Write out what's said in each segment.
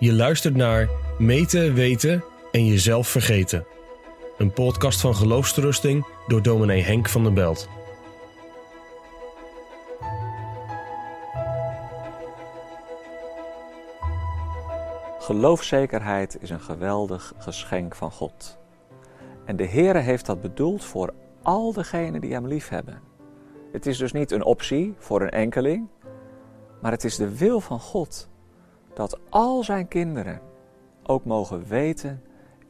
Je luistert naar Meten, Weten en Jezelf Vergeten. Een podcast van geloofsterusting door dominee Henk van den Belt. Geloofzekerheid is een geweldig geschenk van God. En de Heere heeft dat bedoeld voor al degenen die Hem lief hebben. Het is dus niet een optie voor een enkeling, maar het is de wil van God dat al Zijn kinderen ook mogen weten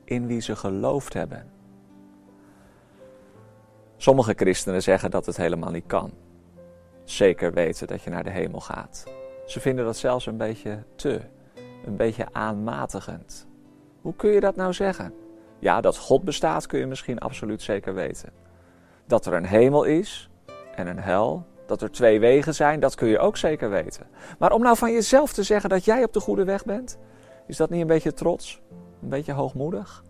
in wie ze geloofd hebben. Sommige christenen zeggen dat het helemaal niet kan. Zeker weten dat je naar de hemel gaat. Ze vinden dat zelfs een beetje te een beetje aanmatigend. Hoe kun je dat nou zeggen? Ja, dat God bestaat kun je misschien absoluut zeker weten. Dat er een hemel is en een hel, dat er twee wegen zijn, dat kun je ook zeker weten. Maar om nou van jezelf te zeggen dat jij op de goede weg bent, is dat niet een beetje trots? Een beetje hoogmoedig?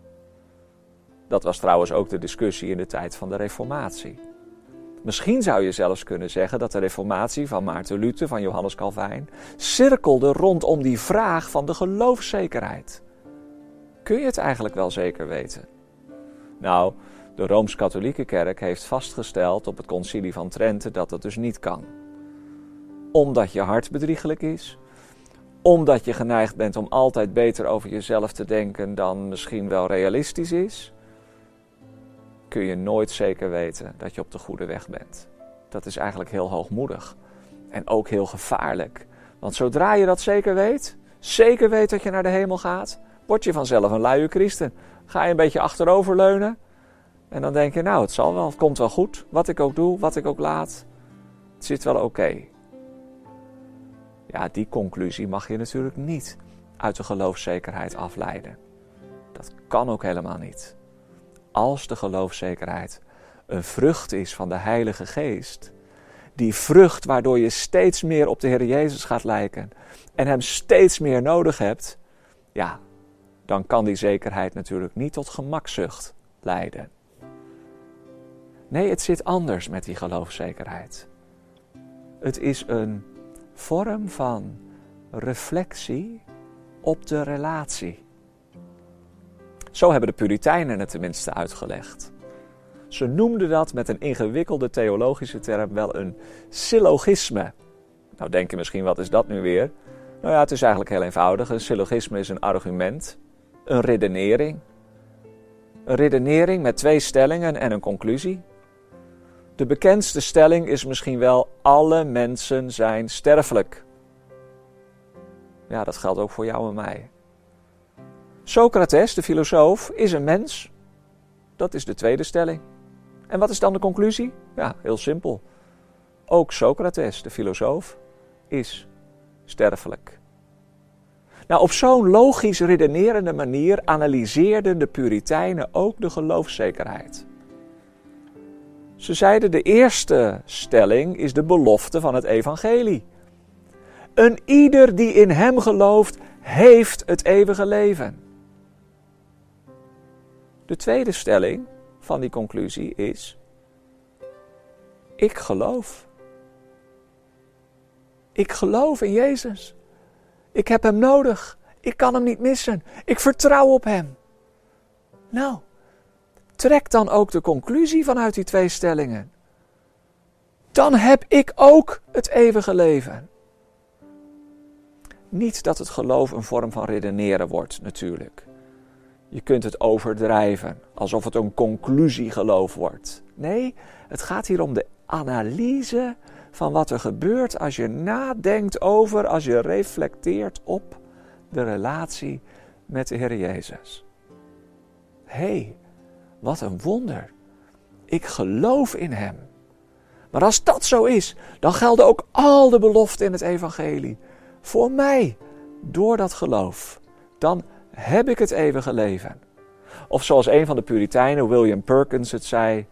Dat was trouwens ook de discussie in de tijd van de Reformatie. Misschien zou je zelfs kunnen zeggen dat de reformatie van Maarten Luther, van Johannes Calvijn, cirkelde rondom die vraag van de geloofszekerheid. Kun je het eigenlijk wel zeker weten? Nou, de Rooms-Katholieke Kerk heeft vastgesteld op het concilie van Trente dat dat dus niet kan. Omdat je hart bedriegelijk is, omdat je geneigd bent om altijd beter over jezelf te denken dan misschien wel realistisch is kun je nooit zeker weten dat je op de goede weg bent. Dat is eigenlijk heel hoogmoedig en ook heel gevaarlijk. Want zodra je dat zeker weet, zeker weet dat je naar de hemel gaat, word je vanzelf een luie christen. Ga je een beetje achteroverleunen en dan denk je, nou, het zal wel, het komt wel goed. Wat ik ook doe, wat ik ook laat, het zit wel oké. Ja, die conclusie mag je natuurlijk niet uit de geloofszekerheid afleiden. Dat kan ook helemaal niet als de geloofszekerheid een vrucht is van de Heilige Geest, die vrucht waardoor je steeds meer op de Heer Jezus gaat lijken en Hem steeds meer nodig hebt, ja, dan kan die zekerheid natuurlijk niet tot gemakzucht leiden. Nee, het zit anders met die geloofszekerheid. Het is een vorm van reflectie op de relatie. Zo hebben de Puritijnen het tenminste uitgelegd. Ze noemden dat met een ingewikkelde theologische term wel een syllogisme. Nou denk je misschien, wat is dat nu weer? Nou ja, het is eigenlijk heel eenvoudig. Een syllogisme is een argument, een redenering. Een redenering met twee stellingen en een conclusie. De bekendste stelling is misschien wel: alle mensen zijn sterfelijk. Ja, dat geldt ook voor jou en mij. Socrates, de filosoof, is een mens. Dat is de tweede stelling. En wat is dan de conclusie? Ja, heel simpel. Ook Socrates, de filosoof, is sterfelijk. Nou, op zo'n logisch redenerende manier analyseerden de Puritijnen ook de geloofszekerheid. Ze zeiden de eerste stelling is de belofte van het evangelie. Een ieder die in hem gelooft, heeft het eeuwige leven. De tweede stelling van die conclusie is: Ik geloof. Ik geloof in Jezus. Ik heb Hem nodig. Ik kan Hem niet missen. Ik vertrouw op Hem. Nou, trek dan ook de conclusie vanuit die twee stellingen. Dan heb ik ook het eeuwige leven. Niet dat het geloof een vorm van redeneren wordt, natuurlijk. Je kunt het overdrijven, alsof het een conclusiegeloof wordt. Nee, het gaat hier om de analyse van wat er gebeurt als je nadenkt over, als je reflecteert op de relatie met de Heer Jezus. Hey, wat een wonder. Ik geloof in Hem. Maar als dat zo is, dan gelden ook al de beloften in het Evangelie. Voor mij, door dat geloof. Dan heb ik het eeuwige leven? Of zoals een van de Puritijnen, William Perkins, het zei: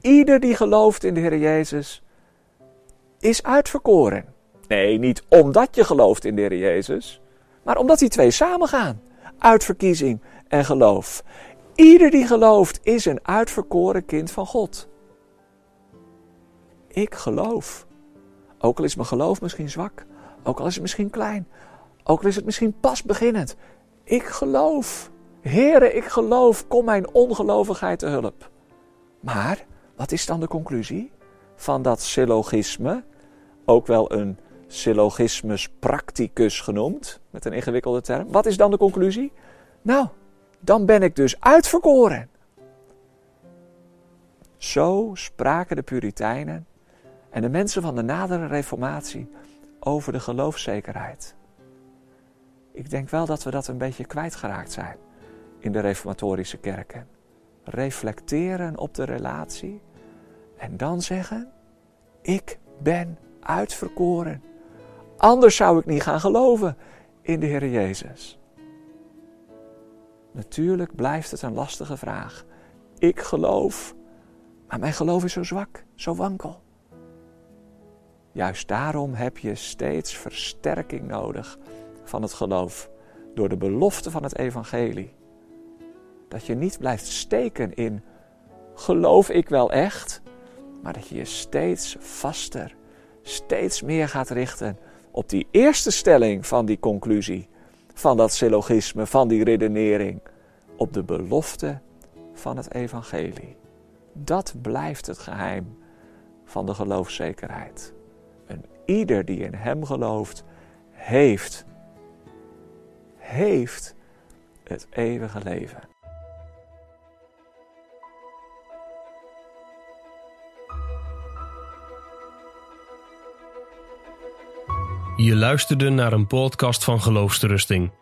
Ieder die gelooft in de Heer Jezus is uitverkoren. Nee, niet omdat je gelooft in de Heer Jezus, maar omdat die twee samengaan: uitverkiezing en geloof. Ieder die gelooft is een uitverkoren kind van God. Ik geloof. Ook al is mijn geloof misschien zwak, ook al is het misschien klein, Ook al is het misschien pas beginnend. Ik geloof. Heere, ik geloof. Kom mijn ongelovigheid te hulp. Maar, wat is dan de conclusie van dat syllogisme? Ook wel een syllogismus practicus genoemd, met een ingewikkelde term. Wat is dan de conclusie? Nou, dan ben ik dus uitverkoren. Zo spraken de Puritijnen en de mensen van de nadere Reformatie over de geloofszekerheid. Ik denk wel dat we dat een beetje kwijtgeraakt zijn in de reformatorische kerken. Reflecteren op de relatie en dan zeggen: Ik ben uitverkoren. Anders zou ik niet gaan geloven in de Heer Jezus. Natuurlijk blijft het een lastige vraag. Ik geloof, maar mijn geloof is zo zwak, zo wankel. Juist daarom heb je steeds versterking nodig van het geloof door de belofte van het evangelie. Dat je niet blijft steken in geloof ik wel echt, maar dat je je steeds vaster, steeds meer gaat richten op die eerste stelling van die conclusie, van dat syllogisme, van die redenering, op de belofte van het evangelie. Dat blijft het geheim van de geloofszekerheid. En ieder die in hem gelooft, heeft, heeft het eeuwige leven. Je luisterde naar een podcast van Geloofsterusting.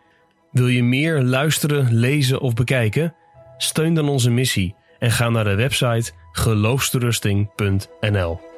Wil je meer luisteren, lezen of bekijken? Steun dan onze missie en ga naar de website geloofsterusting.nl.